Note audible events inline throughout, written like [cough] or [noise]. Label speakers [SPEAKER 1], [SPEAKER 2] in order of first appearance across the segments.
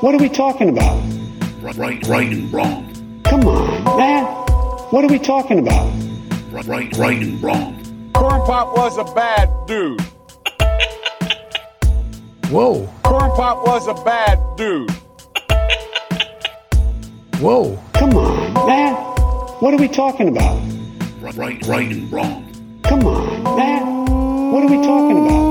[SPEAKER 1] What are we talking about?
[SPEAKER 2] Right, right and wrong.
[SPEAKER 1] Come on, man. What are we talking about?
[SPEAKER 2] Right, right and wrong.
[SPEAKER 3] Corn Pop was a bad dude.
[SPEAKER 4] Whoa,
[SPEAKER 3] Corn Pop was a bad dude.
[SPEAKER 4] whoa.
[SPEAKER 1] Come on, man. What are we talking about?
[SPEAKER 2] Right, right and wrong.
[SPEAKER 1] Come on, man. What are we talking about?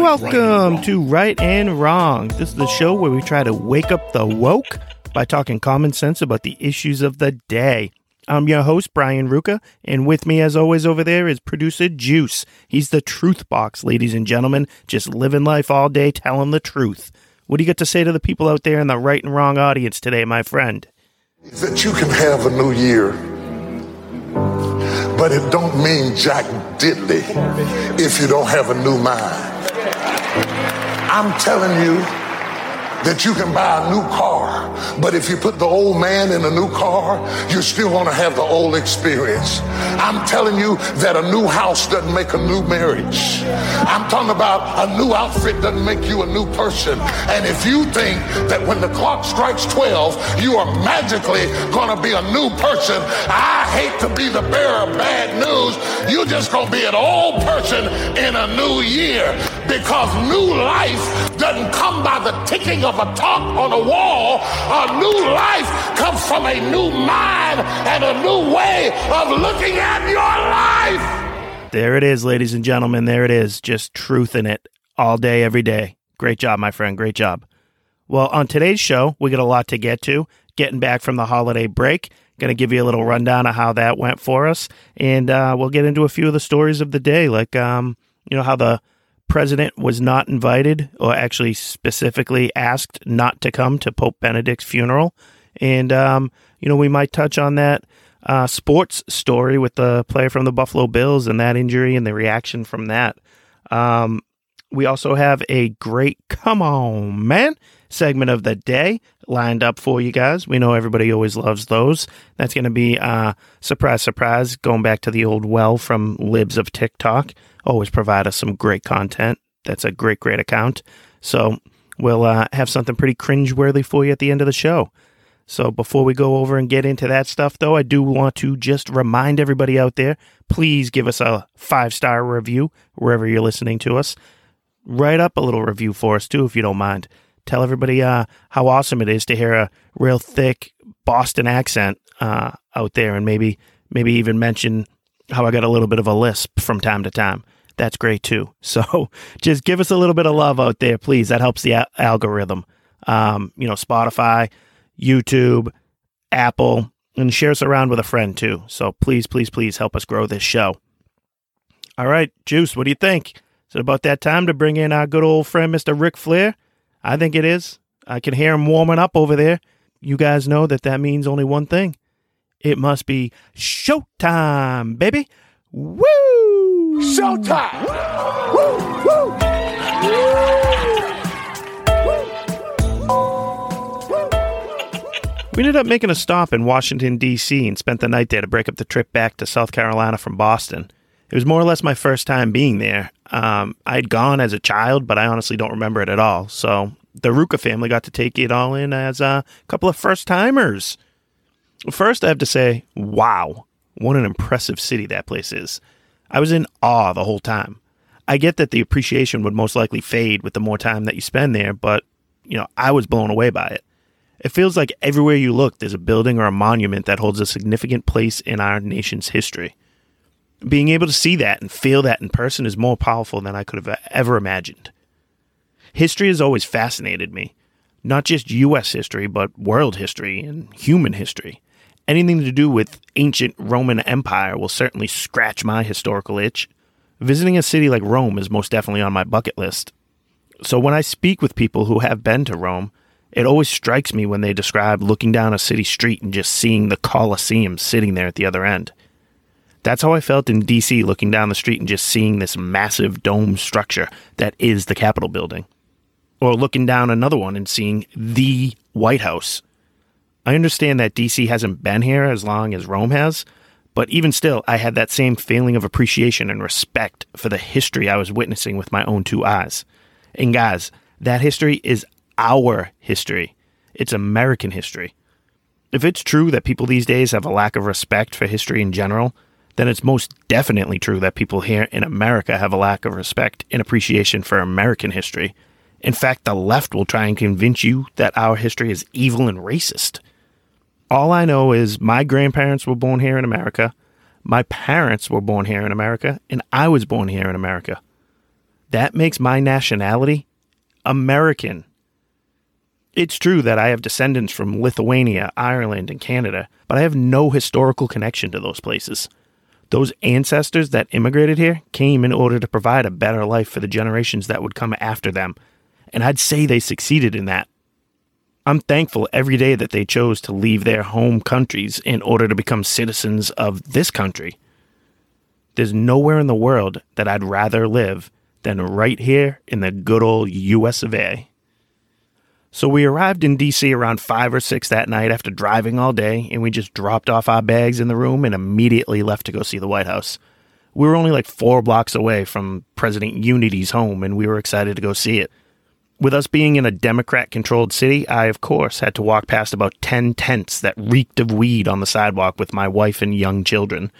[SPEAKER 5] Welcome to Right and Wrong. This is the show where we try to wake up the woke by talking common sense about the issues of the day. I'm your host, Brian Ruka, and with me, as always, over there is producer Juice. He's the truth box, ladies and gentlemen, just living life all day telling the truth. What do you got to say to the people out there in the right and wrong audience today, my friend?
[SPEAKER 6] that you can have a new year, but it don't mean jack diddley if you don't have a new mind. I'm telling you that you can buy a new car, but if you put the old man in a new car, you're still gonna have the old experience. I'm telling you that a new house doesn't make a new marriage. I'm talking about a new outfit doesn't make you a new person. And if you think that when the clock strikes 12, you are magically gonna be a new person, I hate to be the bearer of bad news. You're just gonna be an old person in a new year because new life doesn't come by the ticking of a clock on a wall. A new life comes from a new mind and a new way of looking at your life.
[SPEAKER 5] There it is, ladies and gentlemen. There it is. Just truth in it all day, every day. Great job, my friend. Great job. Well, on today's show, we got a lot to get to. Getting back from the holiday break, going to give you a little rundown of how that went for us, and uh, we'll get into a few of the stories of the day, like um, you know how the president was not invited, or actually specifically asked not to come to Pope Benedict's funeral, and um, you know we might touch on that uh, sports story with the player from the Buffalo Bills and that injury and the reaction from that. Um, we also have a great come on man segment of the day lined up for you guys. We know everybody always loves those. That's going to be uh, surprise, surprise, going back to the old well from Libs of TikTok. Always provide us some great content. That's a great, great account. So we'll uh, have something pretty cringeworthy for you at the end of the show. So before we go over and get into that stuff, though, I do want to just remind everybody out there please give us a five star review wherever you're listening to us. Write up a little review for us, too, if you don't mind. Tell everybody uh, how awesome it is to hear a real thick Boston accent uh, out there, and maybe maybe even mention how I got a little bit of a lisp from time to time. That's great too. [laughs] So just give us a little bit of love out there, please. That helps the a- algorithm. Um, you know, Spotify, YouTube, Apple, and share us around with a friend too. So please, please, please help us grow this show. All right, Juice, what do you think? Is it about that time to bring in our good old friend, Mr. Ric Flair? I think it is. I can hear him warming up over there. You guys know that that means only one thing. It must be showtime, baby. Woo!
[SPEAKER 3] Showtime! Woo! Woo!
[SPEAKER 5] We ended up making a stop in Washington, D.C., and spent the night there to break up the trip back to South Carolina from Boston. It was more or less my first time being there. Um, I'd gone as a child, but I honestly don't remember it at all. So the Ruka family got to take it all in as a couple of first timers. First, I have to say, wow, what an impressive city that place is. I was in awe the whole time. I get that the appreciation would most likely fade with the more time that you spend there, but, you know, I was blown away by it. It feels like everywhere you look, there's a building or a monument that holds a significant place in our nation's history. Being able to see that and feel that in person is more powerful than I could have ever imagined. History has always fascinated me, not just U.S. history, but world history and human history. Anything to do with ancient Roman Empire will certainly scratch my historical itch. Visiting a city like Rome is most definitely on my bucket list. So when I speak with people who have been to Rome, it always strikes me when they describe looking down a city street and just seeing the Colosseum sitting there at the other end. That's how I felt in DC looking down the street and just seeing this massive dome structure that is the Capitol building. Or looking down another one and seeing the White House. I understand that DC hasn't been here as long as Rome has, but even still, I had that same feeling of appreciation and respect for the history I was witnessing with my own two eyes. And guys, that history is our history. It's American history. If it's true that people these days have a lack of respect for history in general, then it's most definitely true that people here in America have a lack of respect and appreciation for American history. In fact, the left will try and convince you that our history is evil and racist. All I know is my grandparents were born here in America, my parents were born here in America, and I was born here in America. That makes my nationality American. It's true that I have descendants from Lithuania, Ireland, and Canada, but I have no historical connection to those places. Those ancestors that immigrated here came in order to provide a better life for the generations that would come after them, and I'd say they succeeded in that. I'm thankful every day that they chose to leave their home countries in order to become citizens of this country. There's nowhere in the world that I'd rather live than right here in the good old US of A. So we arrived in DC around 5 or 6 that night after driving all day, and we just dropped off our bags in the room and immediately left to go see the White House. We were only like four blocks away from President Unity's home, and we were excited to go see it. With us being in a Democrat controlled city, I, of course, had to walk past about 10 tents that reeked of weed on the sidewalk with my wife and young children.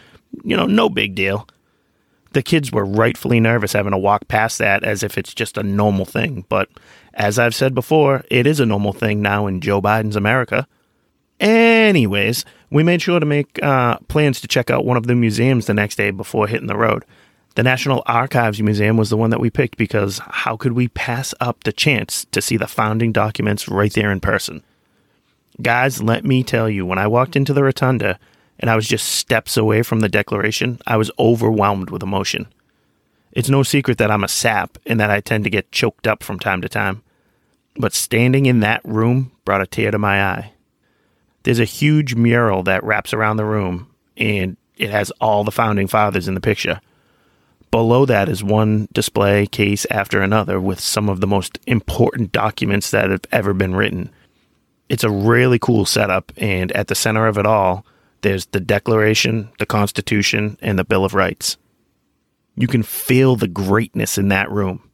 [SPEAKER 5] You know, no big deal. The kids were rightfully nervous having to walk past that as if it's just a normal thing, but as I've said before, it is a normal thing now in Joe Biden's America. Anyways, we made sure to make uh, plans to check out one of the museums the next day before hitting the road. The National Archives Museum was the one that we picked because how could we pass up the chance to see the founding documents right there in person? Guys, let me tell you, when I walked into the rotunda and I was just steps away from the Declaration, I was overwhelmed with emotion. It's no secret that I'm a sap and that I tend to get choked up from time to time. But standing in that room brought a tear to my eye. There's a huge mural that wraps around the room, and it has all the founding fathers in the picture. Below that is one display case after another with some of the most important documents that have ever been written. It's a really cool setup, and at the center of it all, there's the Declaration, the Constitution, and the Bill of Rights. You can feel the greatness in that room.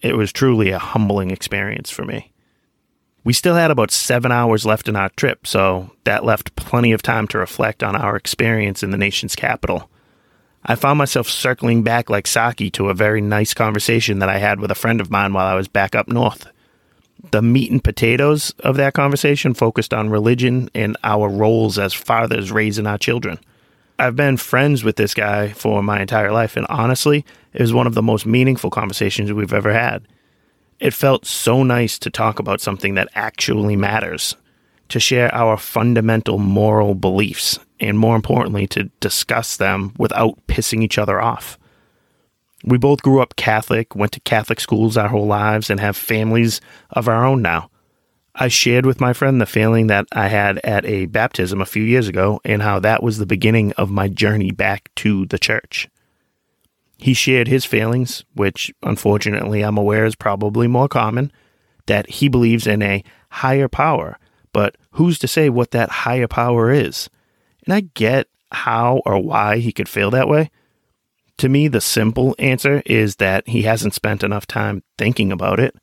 [SPEAKER 5] It was truly a humbling experience for me. We still had about seven hours left in our trip, so that left plenty of time to reflect on our experience in the nation's capital. I found myself circling back like Psaki to a very nice conversation that I had with a friend of mine while I was back up north. The meat and potatoes of that conversation focused on religion and our roles as fathers raising our children. I've been friends with this guy for my entire life, and honestly, it was one of the most meaningful conversations we've ever had. It felt so nice to talk about something that actually matters, to share our fundamental moral beliefs, and more importantly, to discuss them without pissing each other off. We both grew up Catholic, went to Catholic schools our whole lives, and have families of our own now. I shared with my friend the feeling that I had at a baptism a few years ago and how that was the beginning of my journey back to the church. He shared his feelings, which unfortunately I'm aware is probably more common, that he believes in a higher power, but who's to say what that higher power is? And I get how or why he could feel that way. To me, the simple answer is that he hasn't spent enough time thinking about it.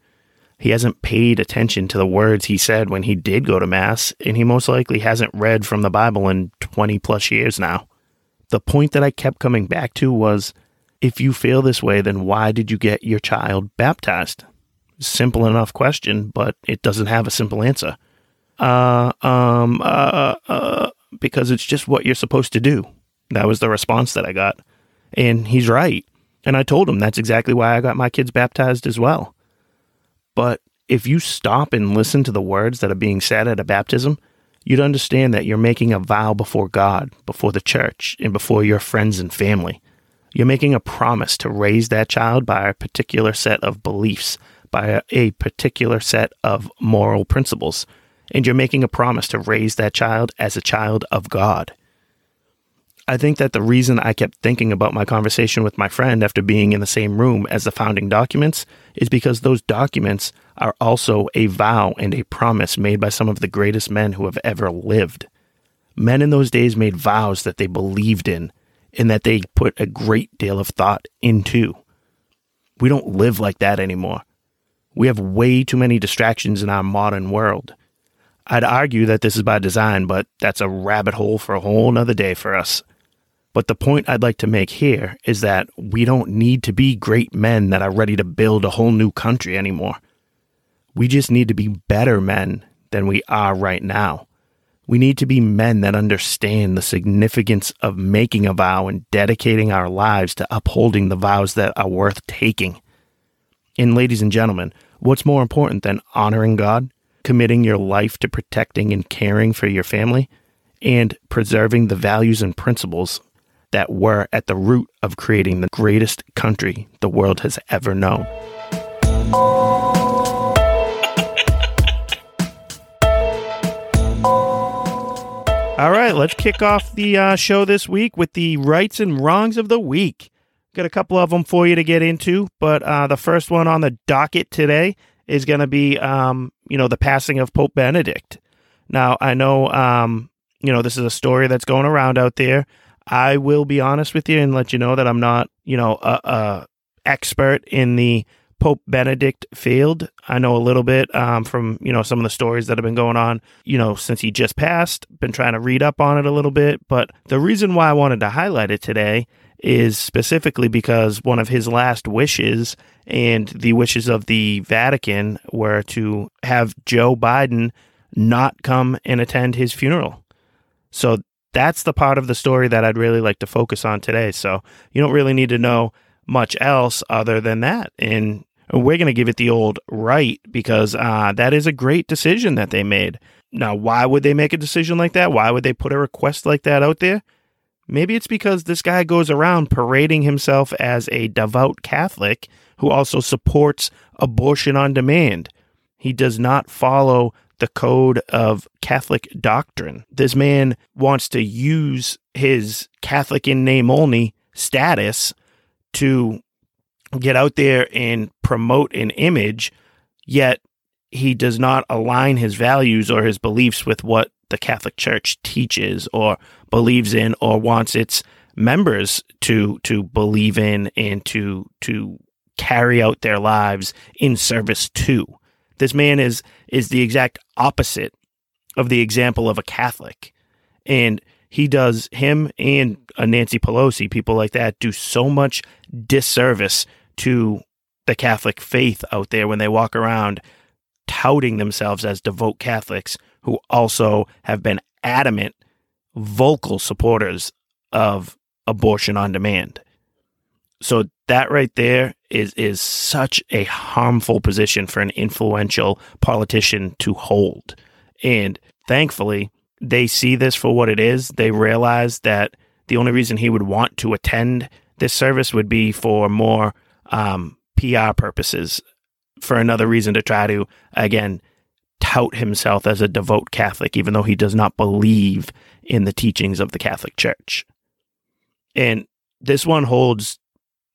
[SPEAKER 5] He hasn't paid attention to the words he said when he did go to Mass, and he most likely hasn't read from the Bible in 20 plus years now. The point that I kept coming back to was if you feel this way, then why did you get your child baptized? Simple enough question, but it doesn't have a simple answer. Uh, um, uh, uh, because it's just what you're supposed to do. That was the response that I got. And he's right. And I told him that's exactly why I got my kids baptized as well. But if you stop and listen to the words that are being said at a baptism, you'd understand that you're making a vow before God, before the church, and before your friends and family. You're making a promise to raise that child by a particular set of beliefs, by a, particular set of moral principles, and you're making a promise to raise that child as a child of God. I think that the reason I kept thinking about my conversation with my friend after being in the same room as the founding documents is because those documents are also a vow and a promise made by some of the greatest men who have ever lived. Men in those days made vows that they believed in and that they put a great deal of thought into. We don't live like that anymore. We have way too many distractions in our modern world. I'd argue that this is by design, but that's a rabbit hole for a whole nother day for us. But the point I'd like to make here is that we don't need to be great men that are ready to build a whole new country anymore. We just need to be better men than we are right now. We need to be men that understand the significance of making a vow and dedicating our lives to upholding the vows that are worth taking. And, ladies and gentlemen, what's more important than honoring God, committing your life to protecting and caring for your family, and preserving the values and principles that were at the root of creating the greatest country the world has ever known? All right, let's kick off the uh, show this week with the rights and wrongs of the week. Got a couple of them for you to get into, but uh, the first one on the docket today is going to be, um, you know, the passing of Pope Benedict. Now, I know, um, you know, this is a story that's going around out there. I will be honest with you and let you know that I'm not, you know, a, a expert in the Pope Benedict field. I know a little bit um, from you know some of the stories that have been going on. You know, since he just passed, been trying to read up on it a little bit. But the reason why I wanted to highlight it today is specifically because one of his last wishes and the wishes of the Vatican were to have Joe Biden not come and attend his funeral. So that's the part of the story that I'd really like to focus on today. So you don't really need to know much else other than that. And we're going to give it the old right because uh, that is a great decision that they made. Now, why would they make a decision like that? Why would they put a request like that out there? Maybe it's because this guy goes around parading himself as a devout Catholic who also supports abortion on demand. He does not follow the code of Catholic doctrine. This man wants to use his Catholic in name only status to get out there and promote an image, yet he does not align his values or his beliefs with what the Catholic Church teaches or believes in or wants its members to to believe in and to to carry out their lives in service to. This man is is the exact opposite of the example of a Catholic. And he does him and a Nancy Pelosi, people like that, do so much disservice to the Catholic faith out there when they walk around touting themselves as devout Catholics who also have been adamant, vocal supporters of abortion on demand. So that right there is is such a harmful position for an influential politician to hold. And thankfully, they see this for what it is. They realize that the only reason he would want to attend this service would be for more um, PR purposes for another reason to try to, again, tout himself as a devout Catholic, even though he does not believe in the teachings of the Catholic Church. And this one holds,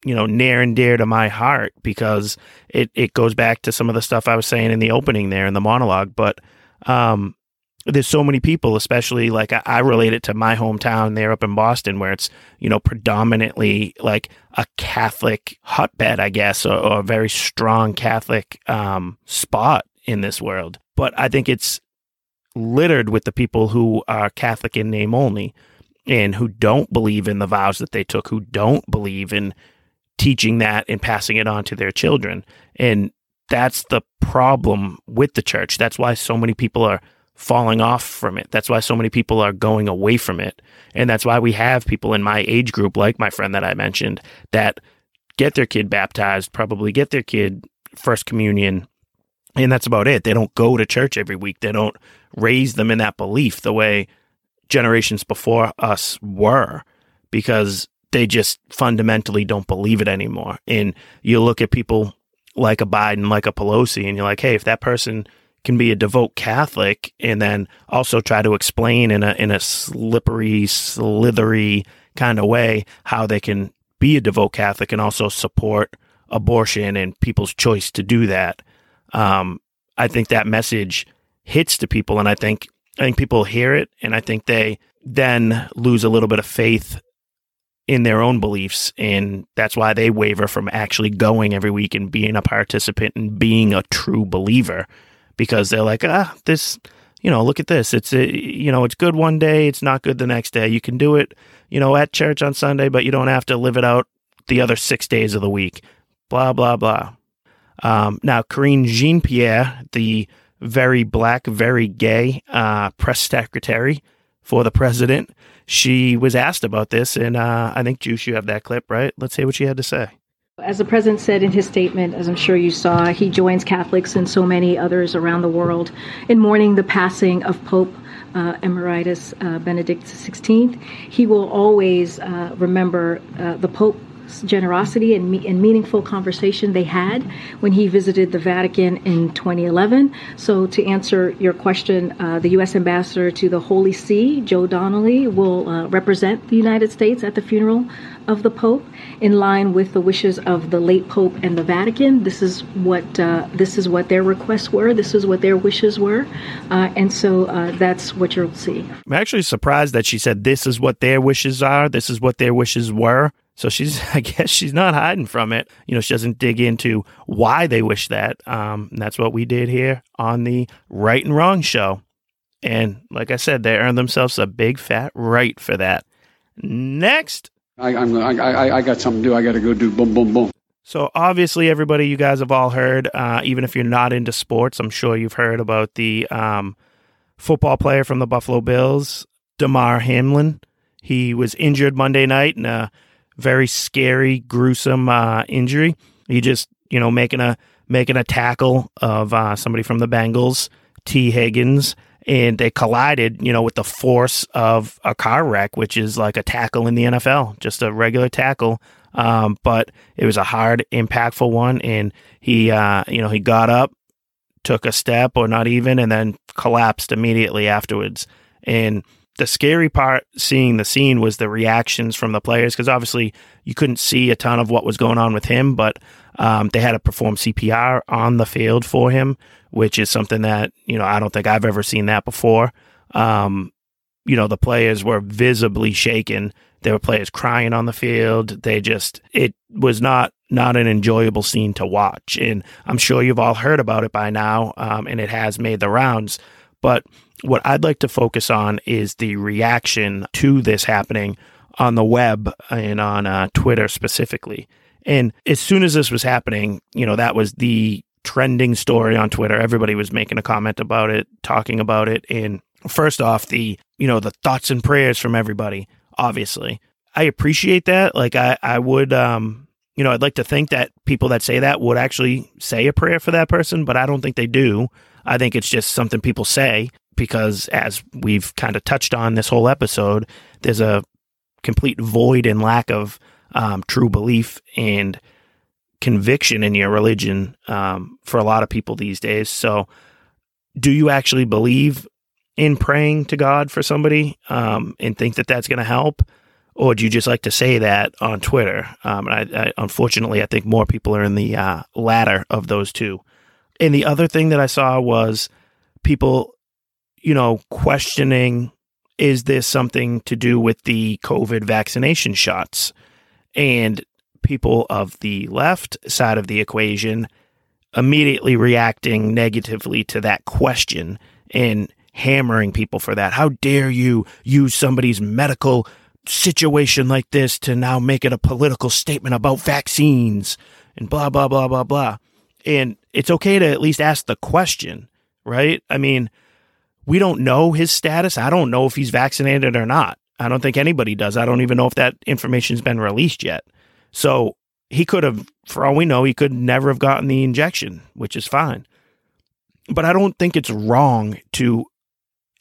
[SPEAKER 5] you know, near and dear to my heart because it, it goes back to some of the stuff I was saying in the opening there in the monologue. But um, there's so many people, especially like I, I, relate it to my hometown there up in Boston, where it's you know predominantly like a Catholic hotbed, I guess, or, or a very strong Catholic um, spot in this world. But I think it's littered with the people who are Catholic in name only, and who don't believe in the vows that they took, who don't believe in teaching that and passing it on to their children, and that's the problem with the church. That's why so many people are falling off from it. That's why so many people are going away from it. And that's why we have people in my age group, like my friend that I mentioned, that get their kid baptized, probably get their kid first communion. And that's about it. They don't go to church every week. They don't raise them in that belief the way generations before us were because they just fundamentally don't believe it anymore. And you look at people like a Biden, like a Pelosi, and you're like, hey, if that person can be a devout Catholic and then also try to explain in a in a slippery, slithery kind of way how they can be a devout Catholic and also support abortion and people's choice to do that. Um, I think that message hits to people, and I think I think people hear it, and I think they then lose a little bit of faith in their own beliefs. And that's why they waver from actually going every week and being a participant and being a true believer because they're like, ah, this, you know, look at this. It's, a, you know, it's good one day, it's not good the next day. You can do it, you know, at church on Sunday, but you don't have to live it out the other six days of the week. Blah, blah, blah. Um, now, Karine Jean Pierre, the very black, very gay uh, press secretary for the president, she was asked about this. And uh, I think, Juice, you have that clip, right? Let's hear what she had to say.
[SPEAKER 4] As the president said in his statement, as I'm sure you saw, he joins Catholics and so many others around the world in mourning the passing of Pope uh, Emeritus uh, Benedict XVI. He will always uh, remember uh, the Pope generosity and, me- and, meaningful conversation they had when he visited the Vatican in 2011. So, to answer your question, uh, the U.S. ambassador to the Holy See, Joe Donnelly, will uh, represent the United States at the funeral of the Pope, in line with the wishes of the late Pope and the Vatican. This is what uh, this is what their requests were. This is what their wishes were, uh, and so uh, that's what you'll see.
[SPEAKER 5] I'm actually surprised that she said this is what their wishes are. This is what their wishes were. So she's, [laughs] I guess, she's not hiding from it. You know, she doesn't dig into why they wish that. Um, that's what we did here on the Right and Wrong show. And like I said, they earned themselves a big fat right for that. Next.
[SPEAKER 7] I, I'm, I, I, I got something to do. I got to go do boom, boom, boom.
[SPEAKER 5] So obviously, everybody, you guys have all heard, uh, even if you're not into sports, I'm sure you've heard about the um, football player from the Buffalo Bills, Damar Hamlin. He was injured Monday night in a very scary, gruesome uh, injury. He just, you know, making a making a tackle of uh, somebody from the Bengals, Tee Higgins, and they collided, you know, with the force of a car wreck, which is like a tackle in the NFL, just a regular tackle. Um, but it was a hard, impactful one, and he, uh, you know, he got up, took a step, or not even, and then collapsed immediately afterwards. And the scary part seeing the scene was the reactions from the players because obviously you couldn't see a ton of what was going on with him, but um, they had to perform CPR on the field for him, which is something that you know I don't think I've ever seen that before. Um, you know, the players were visibly shaken. There were players crying on the field. They just it was not not an enjoyable scene to watch, and I'm sure you've all heard about it by now, um, and it has made the rounds. But what I'd like to focus on is the reaction to this happening on the web and on uh, Twitter specifically. And as soon as this was happening, you know, that was the trending story on Twitter. Everybody was making a comment about it, talking about it. And first off, the, you know, the thoughts and prayers from everybody, obviously. I appreciate that. Like I, I would, um, you know, I'd like to think that people that say that would actually say a prayer for that person, but I don't think they do. I think it's just something people say because, as we've kind of touched on this whole episode, there's a complete void and lack of um, true belief and conviction in your religion um, for a lot of people these days. So, do you actually believe in praying to God for somebody um, and think that that's going to help? Or do you just like to say that on Twitter? Um, and I, I, unfortunately, I think more people are in the uh, latter of those two. And the other thing that I saw was people, you know, questioning is this something to do with the COVID vaccination shots? And people of the left side of the equation immediately reacting negatively to that question and hammering people for that. How dare you use somebody's medical situation like this to now make it a political statement about vaccines and blah, blah, blah, blah, blah. And it's okay to at least ask the question, right? I mean, we don't know his status. I don't know if he's vaccinated or not. I don't think anybody does. I don't even know if that information's been released yet. So he could have, for all we know, he could never have gotten the injection, which is fine. But I don't think it's wrong to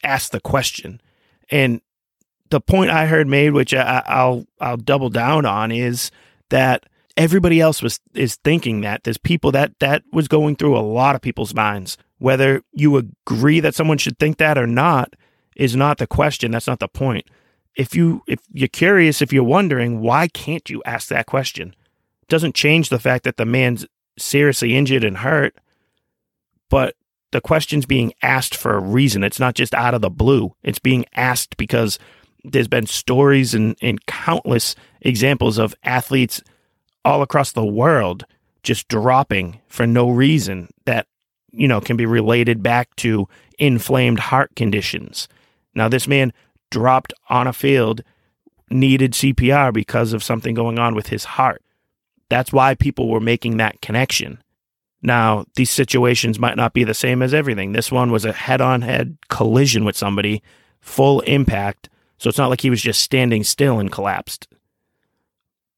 [SPEAKER 5] ask the question. And the point I heard made, which I, I'll I'll double down on, is that everybody else was is thinking that there's people that that was going through a lot of people's minds whether you agree that someone should think that or not is not the question. That's not the point. If you if you're curious if you're wondering why can't you ask that question? It doesn't change the fact that the man's seriously injured and hurt but the question's being asked for a reason. It's not just out of the blue. It's being asked because there's been stories and, and countless examples of athletes all across the world just dropping for no reason that you know can be related back to inflamed heart conditions. Now this man dropped on a field needed CPR because of something going on with his heart. That's why people were making that connection. Now, these situations might not be the same as everything. This one was a head on head collision with somebody, full impact. So it's not like he was just standing still and collapsed.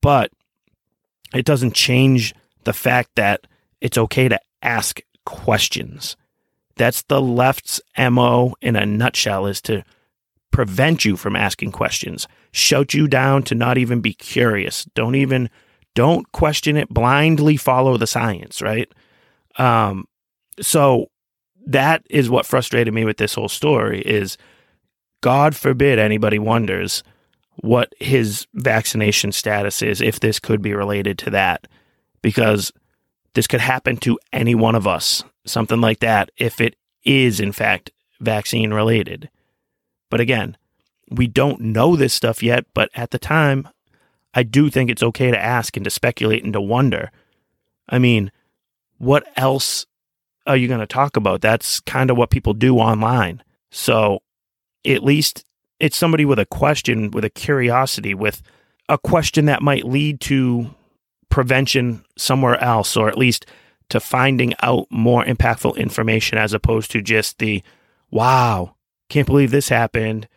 [SPEAKER 5] But it doesn't change the fact that it's okay to ask questions. That's the left's MO in a nutshell is to prevent you from asking questions, shout you down to not even be curious. Don't even don't question it, blindly follow the science, right? Um so that is what frustrated me with this whole story is God forbid anybody wonders what his vaccination status is if this could be related to that because this could happen to any one of us something like that if it is in fact vaccine related. But again we don't know this stuff yet but at the time i do think it's okay to ask and to speculate and to wonder. I mean what else are you going to talk about? That's kind of what people do online. So at least it's somebody with a question, with a curiosity, with a question that might lead to prevention somewhere else, or at least to finding out more impactful information as opposed to just the, wow, can't believe this happened.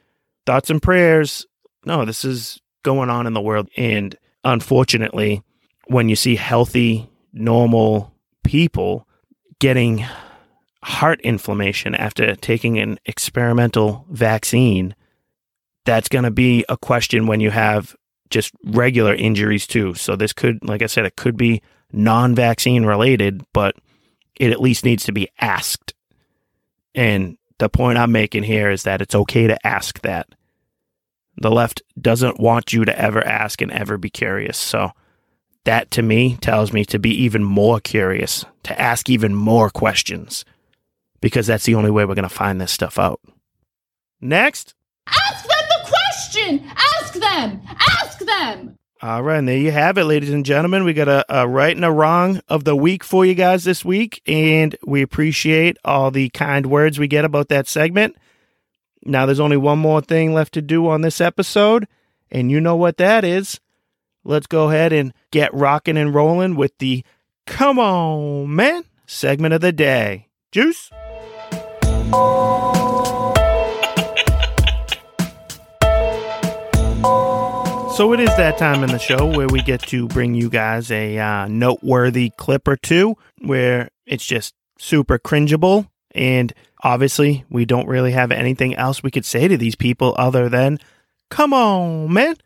[SPEAKER 5] Thoughts and prayers. No, this is going on in the world. And unfortunately, when you see healthy, normal people getting heart inflammation after taking an experimental vaccine, that's going to be a question when you have just regular injuries too. So this could, like I said, it could be non-vaccine related, but it at least needs to be asked. And the point I'm making here is that it's okay to ask that. The left doesn't want you to ever ask and ever be curious. So that to me tells me to be even more curious, to ask even more questions, because that's the only way we're going to find this stuff out. Next.
[SPEAKER 8] Ask them the question! Ask them! Ask them!
[SPEAKER 5] All right, and there you have it, ladies and gentlemen. We got a, a right and a wrong of the week for you guys this week, and we appreciate all the kind words we get about that segment. Now, there's only one more thing left to do on this episode, and you know what that is. Let's go ahead and get rocking and rolling with the Come On Man segment of the day. Juice? So it is that time in the show where we get to bring you guys a uh, noteworthy clip or two where it's just super cringeable. And obviously, we don't really have anything else we could say to these people other than, come on, man,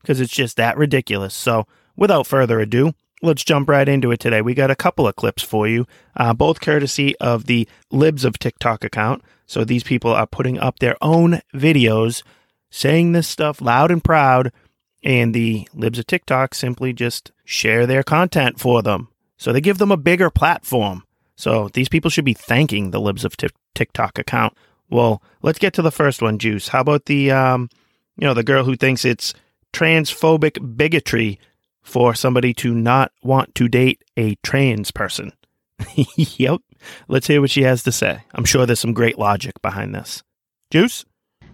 [SPEAKER 5] because it's just that ridiculous. So without further ado, let's jump right into it today. We got a couple of clips for you, uh, both courtesy of the Libs of TikTok account. So these people are putting up their own videos saying this stuff loud and proud and the libs of TikTok simply just share their content for them. So they give them a bigger platform. So these people should be thanking the libs of t- TikTok account. Well, let's get to the first one, Juice. How about the um, you know, the girl who thinks it's transphobic bigotry for somebody to not want to date a trans person? [laughs] yep. Let's hear what she has to say. I'm sure there's some great logic behind this. Juice?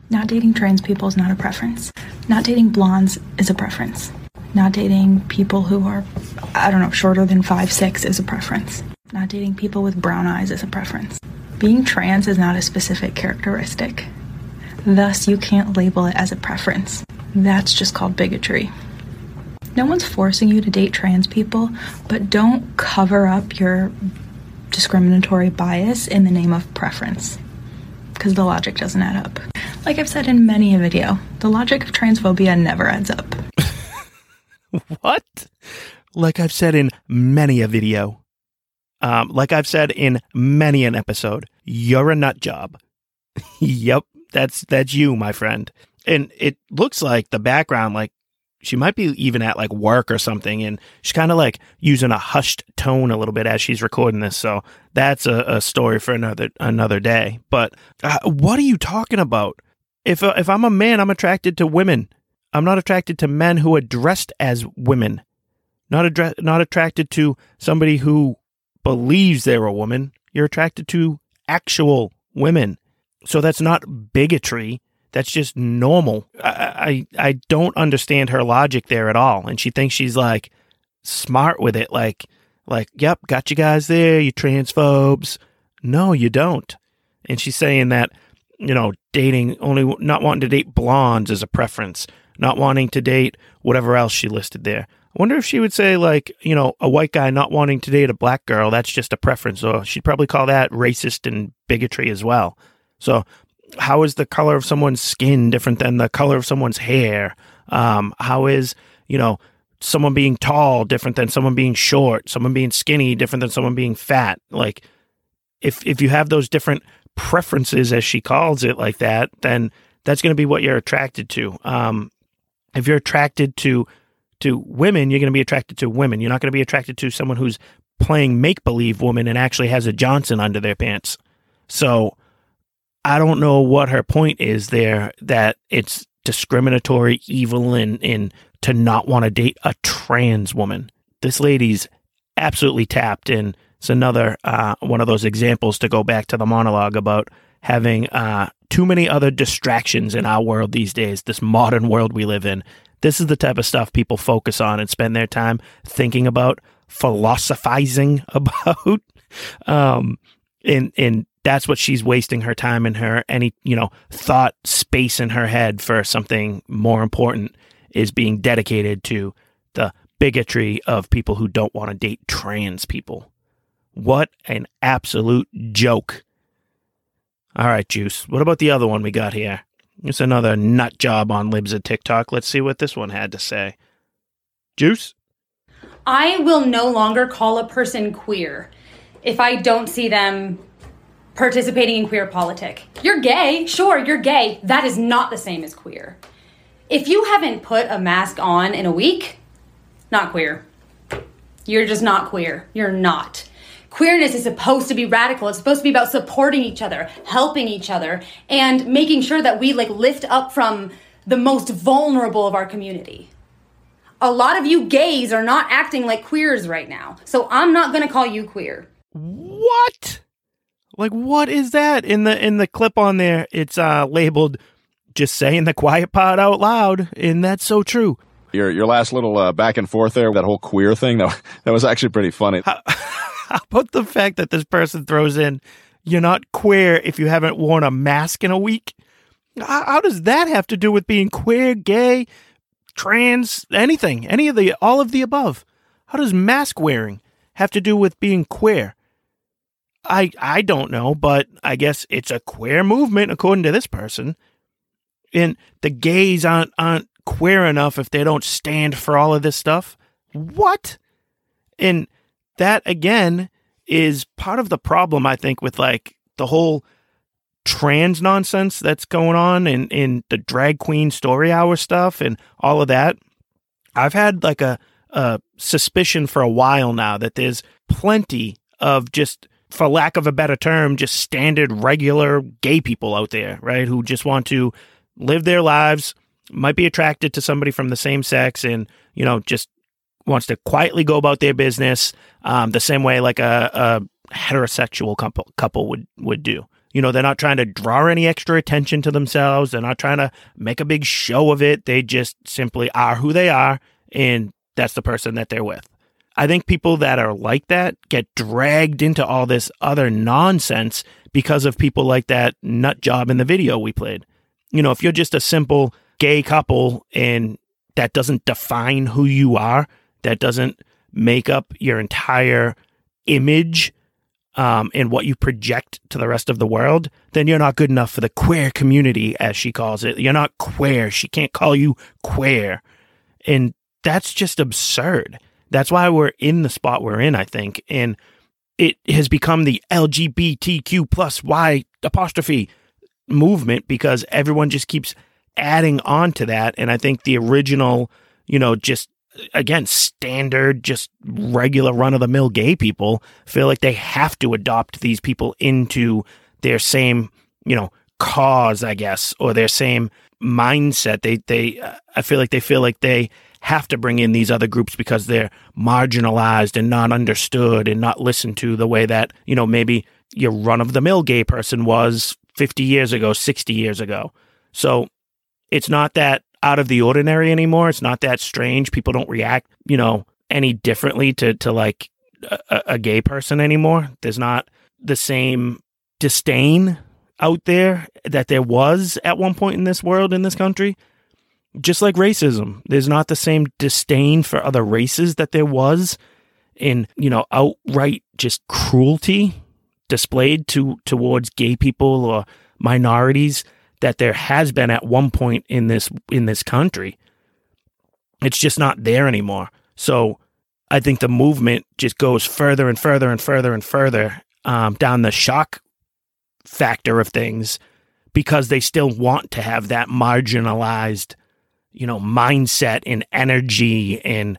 [SPEAKER 9] Not dating trans people is not a preference. Not dating blondes is a preference. Not dating people who are, I don't know, shorter than five six is a preference. Not dating people with brown eyes is a preference. Being trans is not a specific characteristic. Thus, you can't label it as a preference. That's just called bigotry. No one's forcing you to date trans people, but don't cover up your discriminatory bias in the name of preference because the logic doesn't add up. Like I've said in many a video, the logic of transphobia never adds up. [laughs]
[SPEAKER 5] what? Like I've said in many a video. Um, like I've said in many an episode, you're a nut job. [laughs] yep, that's that's you, my friend. And it looks like the background, like she might be even at like work or something, and she's kind of like using a hushed tone a little bit as she's recording this. So that's a, a story for another another day. But uh, what are you talking about? If uh, if I'm a man, I'm attracted to women. I'm not attracted to men who are dressed as women. Not addre- not attracted to somebody who believes they're a woman. You're attracted to actual women. So that's not bigotry. That's just normal. I, I I don't understand her logic there at all. And she thinks she's like smart with it. Like like, yep, got you guys there, you transphobes. No, you don't. And she's saying that, you know, dating only not wanting to date blondes is a preference, not wanting to date whatever else she listed there. I wonder if she would say like, you know, a white guy not wanting to date a black girl, that's just a preference. Or she'd probably call that racist and bigotry as well. So how is the color of someone's skin different than the color of someone's hair? Um, how is, you know, someone being tall different than someone being short, someone being skinny different than someone being fat? Like if if you have those different preferences as she calls it like that, then that's going to be what you're attracted to. Um, if you're attracted to to women, you're going to be attracted to women. You're not going to be attracted to someone who's playing make believe woman and actually has a Johnson under their pants. So I don't know what her point is there that it's discriminatory, evil, and, and to not want to date a trans woman. This lady's absolutely tapped, and it's another uh, one of those examples to go back to the monologue about having uh, too many other distractions in our world these days, this modern world we live in. This is the type of stuff people focus on and spend their time thinking about, philosophizing [laughs] about. Um, and, and that's what she's wasting her time in her any you know thought space in her head for something more important is being dedicated to the bigotry of people who don't want to date trans people what an absolute joke all right juice what about the other one we got here it's another nut job on libs at tiktok let's see what this one had to say juice
[SPEAKER 10] i will no longer call a person queer if i don't see them participating in queer politic. You're gay, sure, you're gay. That is not the same as queer. If you haven't put a mask on in a week, not queer. You're just not queer. You're not. Queerness is supposed to be radical. It's supposed to be about supporting each other, helping each other, and making sure that we like lift up from the most vulnerable of our community. A lot of you gays are not acting like queers right now. So I'm not going to call you queer.
[SPEAKER 5] What? Like what is that in the in the clip on there? It's uh labeled just saying the quiet part out loud, and that's so true.
[SPEAKER 11] Your your last little uh, back and forth there, that whole queer thing, that that was actually pretty funny.
[SPEAKER 5] How, [laughs] how about the fact that this person throws in, "You're not queer if you haven't worn a mask in a week"? How, how does that have to do with being queer, gay, trans, anything, any of the all of the above? How does mask wearing have to do with being queer? I I don't know, but I guess it's a queer movement according to this person. And the gays aren't aren't queer enough if they don't stand for all of this stuff. What? And that again is part of the problem I think with like the whole trans nonsense that's going on in in the drag queen story hour stuff and all of that. I've had like a a suspicion for a while now that there's plenty of just for lack of a better term, just standard regular gay people out there, right? Who just want to live their lives, might be attracted to somebody from the same sex and, you know, just wants to quietly go about their business um, the same way like a, a heterosexual couple, couple would, would do. You know, they're not trying to draw any extra attention to themselves. They're not trying to make a big show of it. They just simply are who they are, and that's the person that they're with. I think people that are like that get dragged into all this other nonsense because of people like that nut job in the video we played. You know, if you're just a simple gay couple and that doesn't define who you are, that doesn't make up your entire image um, and what you project to the rest of the world, then you're not good enough for the queer community, as she calls it. You're not queer. She can't call you queer. And that's just absurd. That's why we're in the spot we're in, I think. And it has become the LGBTQ plus Y apostrophe movement because everyone just keeps adding on to that. And I think the original, you know, just again, standard, just regular run of the mill gay people feel like they have to adopt these people into their same, you know, cause, I guess, or their same mindset. They they I feel like they feel like they have to bring in these other groups because they're marginalized and not understood and not listened to the way that, you know, maybe your run of the mill gay person was 50 years ago, 60 years ago. So it's not that out of the ordinary anymore. It's not that strange. People don't react, you know, any differently to, to like a, a gay person anymore. There's not the same disdain out there that there was at one point in this world, in this country. Just like racism, there's not the same disdain for other races that there was in, you know, outright just cruelty displayed to towards gay people or minorities that there has been at one point in this in this country. It's just not there anymore. So I think the movement just goes further and further and further and further um, down the shock factor of things because they still want to have that marginalized, you know, mindset and energy and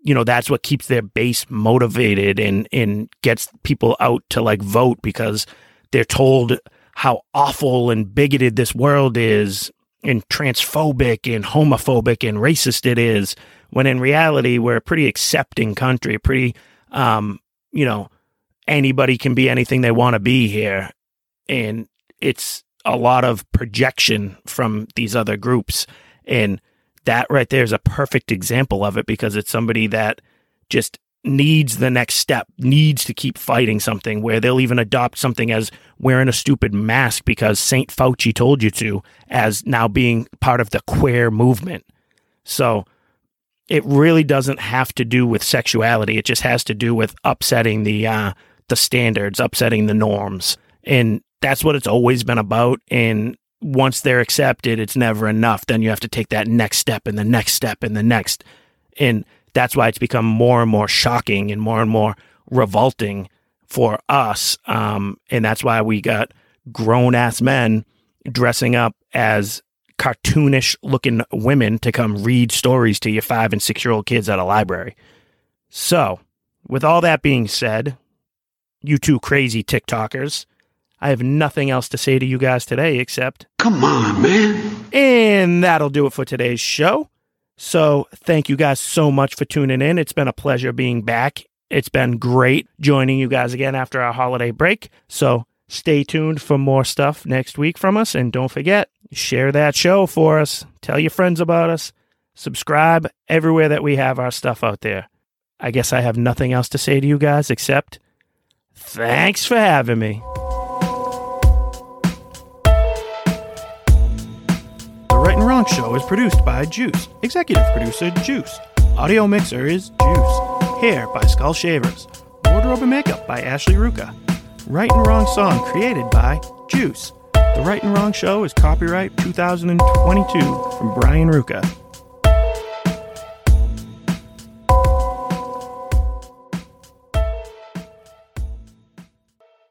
[SPEAKER 5] you know that's what keeps their base motivated and and gets people out to like vote because they're told how awful and bigoted this world is and transphobic and homophobic and racist it is when in reality we're a pretty accepting country pretty um you know anybody can be anything they want to be here. And it's a lot of projection from these other groups. And that right there is a perfect example of it because it's somebody that just needs the next step, needs to keep fighting something where they'll even adopt something as wearing a stupid mask because St. Fauci told you to, as now being part of the queer movement. So it really doesn't have to do with sexuality. It just has to do with upsetting the uh, the standards, upsetting the norms, and that's what it's always been about. And once they're accepted, it's never enough. Then you have to take that next step and the next step and the next. And that's why it's become more and more shocking and more and more revolting for us. Um, and that's why we got grown ass men dressing up as cartoonish looking women to come read stories to your five and six year old kids at a library. So, with all that being said, you two crazy TikTokers, I have nothing else to say to you guys today except,
[SPEAKER 3] Come on, man.
[SPEAKER 5] and that'll do it for today's show. So, thank you guys so much for tuning in. It's been a pleasure being back. It's been great joining you guys again after our holiday break. So, stay tuned for more stuff next week from us. And don't forget, share that show for us. Tell your friends about us. Subscribe everywhere that we have our stuff out there. I guess I have nothing else to say to you guys except thanks for having me. Show is produced by Juice. Executive producer Juice. Audio mixer is Juice. Hair by Skull Shavers. Wardrobe and makeup by Ashley Ruka. Right and Wrong song created by Juice. The Right and Wrong Show is copyright 2022 from Brian Ruka.